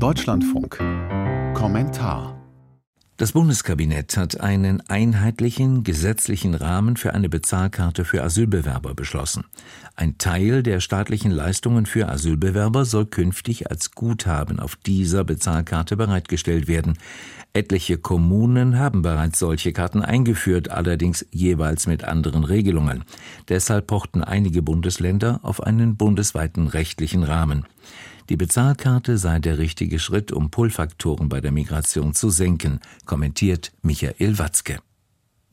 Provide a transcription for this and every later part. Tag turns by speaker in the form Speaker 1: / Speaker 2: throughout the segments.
Speaker 1: Deutschlandfunk Kommentar
Speaker 2: das Bundeskabinett hat einen einheitlichen gesetzlichen Rahmen für eine Bezahlkarte für Asylbewerber beschlossen. Ein Teil der staatlichen Leistungen für Asylbewerber soll künftig als Guthaben auf dieser Bezahlkarte bereitgestellt werden. Etliche Kommunen haben bereits solche Karten eingeführt, allerdings jeweils mit anderen Regelungen. Deshalb pochten einige Bundesländer auf einen bundesweiten rechtlichen Rahmen. Die Bezahlkarte sei der richtige Schritt, um Pull-Faktoren bei der Migration zu senken, kommentiert Michael Watzke.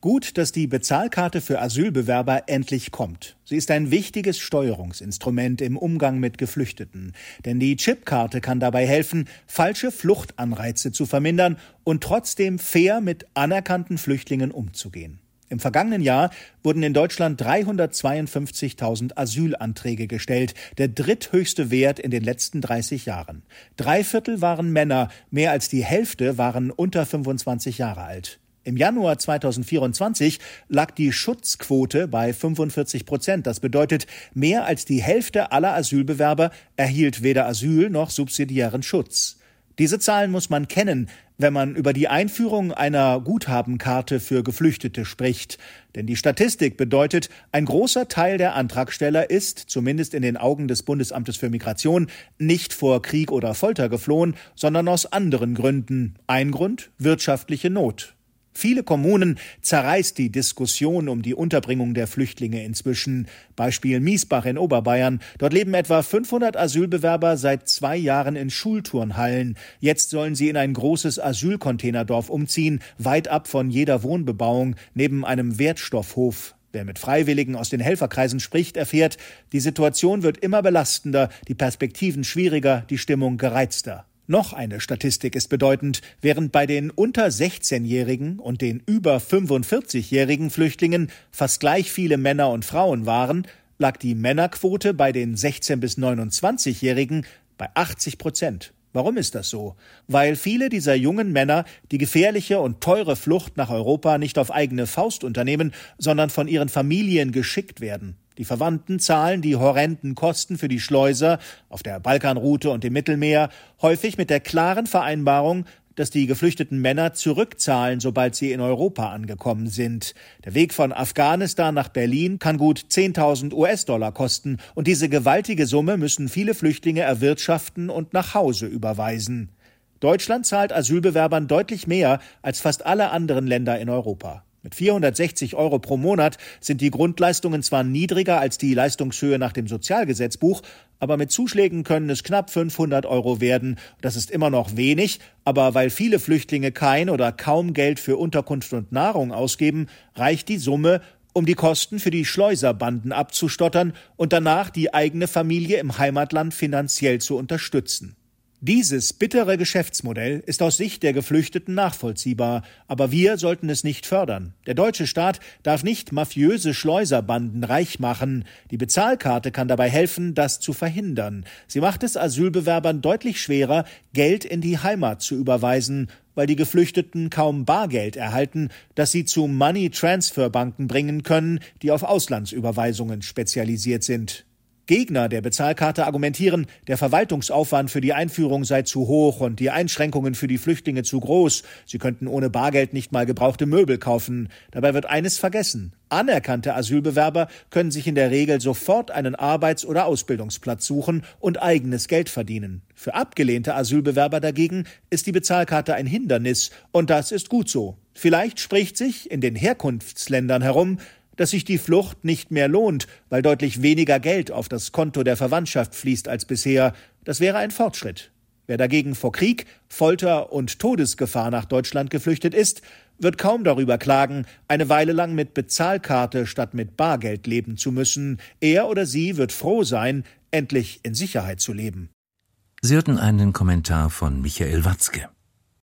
Speaker 3: Gut, dass die Bezahlkarte für Asylbewerber endlich kommt. Sie ist ein wichtiges Steuerungsinstrument im Umgang mit Geflüchteten. Denn die Chipkarte kann dabei helfen, falsche Fluchtanreize zu vermindern und trotzdem fair mit anerkannten Flüchtlingen umzugehen. Im vergangenen Jahr wurden in Deutschland 352.000 Asylanträge gestellt, der dritthöchste Wert in den letzten 30 Jahren. Drei Viertel waren Männer, mehr als die Hälfte waren unter 25 Jahre alt. Im Januar 2024 lag die Schutzquote bei 45 Prozent. Das bedeutet, mehr als die Hälfte aller Asylbewerber erhielt weder Asyl noch subsidiären Schutz. Diese Zahlen muss man kennen, wenn man über die Einführung einer Guthabenkarte für Geflüchtete spricht. Denn die Statistik bedeutet, ein großer Teil der Antragsteller ist, zumindest in den Augen des Bundesamtes für Migration, nicht vor Krieg oder Folter geflohen, sondern aus anderen Gründen. Ein Grund wirtschaftliche Not. Viele Kommunen zerreißt die Diskussion um die Unterbringung der Flüchtlinge inzwischen. Beispiel Miesbach in Oberbayern. Dort leben etwa 500 Asylbewerber seit zwei Jahren in Schulturnhallen. Jetzt sollen sie in ein großes Asylcontainerdorf umziehen, weit ab von jeder Wohnbebauung, neben einem Wertstoffhof. Wer mit Freiwilligen aus den Helferkreisen spricht, erfährt, die Situation wird immer belastender, die Perspektiven schwieriger, die Stimmung gereizter. Noch eine Statistik ist bedeutend. Während bei den unter 16-Jährigen und den über 45-jährigen Flüchtlingen fast gleich viele Männer und Frauen waren, lag die Männerquote bei den 16- bis 29-Jährigen bei 80 Prozent. Warum ist das so? Weil viele dieser jungen Männer die gefährliche und teure Flucht nach Europa nicht auf eigene Faust unternehmen, sondern von ihren Familien geschickt werden. Die Verwandten zahlen die horrenden Kosten für die Schleuser auf der Balkanroute und im Mittelmeer, häufig mit der klaren Vereinbarung, dass die geflüchteten Männer zurückzahlen, sobald sie in Europa angekommen sind. Der Weg von Afghanistan nach Berlin kann gut 10.000 US-Dollar kosten und diese gewaltige Summe müssen viele Flüchtlinge erwirtschaften und nach Hause überweisen. Deutschland zahlt Asylbewerbern deutlich mehr als fast alle anderen Länder in Europa. Mit 460 Euro pro Monat sind die Grundleistungen zwar niedriger als die Leistungshöhe nach dem Sozialgesetzbuch, aber mit Zuschlägen können es knapp 500 Euro werden. Das ist immer noch wenig, aber weil viele Flüchtlinge kein oder kaum Geld für Unterkunft und Nahrung ausgeben, reicht die Summe, um die Kosten für die Schleuserbanden abzustottern und danach die eigene Familie im Heimatland finanziell zu unterstützen. Dieses bittere Geschäftsmodell ist aus Sicht der Geflüchteten nachvollziehbar, aber wir sollten es nicht fördern. Der deutsche Staat darf nicht mafiöse Schleuserbanden reich machen. Die Bezahlkarte kann dabei helfen, das zu verhindern. Sie macht es Asylbewerbern deutlich schwerer, Geld in die Heimat zu überweisen, weil die Geflüchteten kaum Bargeld erhalten, das sie zu Money Transfer Banken bringen können, die auf Auslandsüberweisungen spezialisiert sind. Gegner der Bezahlkarte argumentieren, der Verwaltungsaufwand für die Einführung sei zu hoch und die Einschränkungen für die Flüchtlinge zu groß. Sie könnten ohne Bargeld nicht mal gebrauchte Möbel kaufen. Dabei wird eines vergessen. Anerkannte Asylbewerber können sich in der Regel sofort einen Arbeits- oder Ausbildungsplatz suchen und eigenes Geld verdienen. Für abgelehnte Asylbewerber dagegen ist die Bezahlkarte ein Hindernis, und das ist gut so. Vielleicht spricht sich in den Herkunftsländern herum, dass sich die Flucht nicht mehr lohnt, weil deutlich weniger Geld auf das Konto der Verwandtschaft fließt als bisher. Das wäre ein Fortschritt. Wer dagegen vor Krieg, Folter und Todesgefahr nach Deutschland geflüchtet ist, wird kaum darüber klagen, eine Weile lang mit Bezahlkarte statt mit Bargeld leben zu müssen. Er oder sie wird froh sein, endlich in Sicherheit zu leben.
Speaker 2: Sie hörten einen Kommentar von Michael Watzke.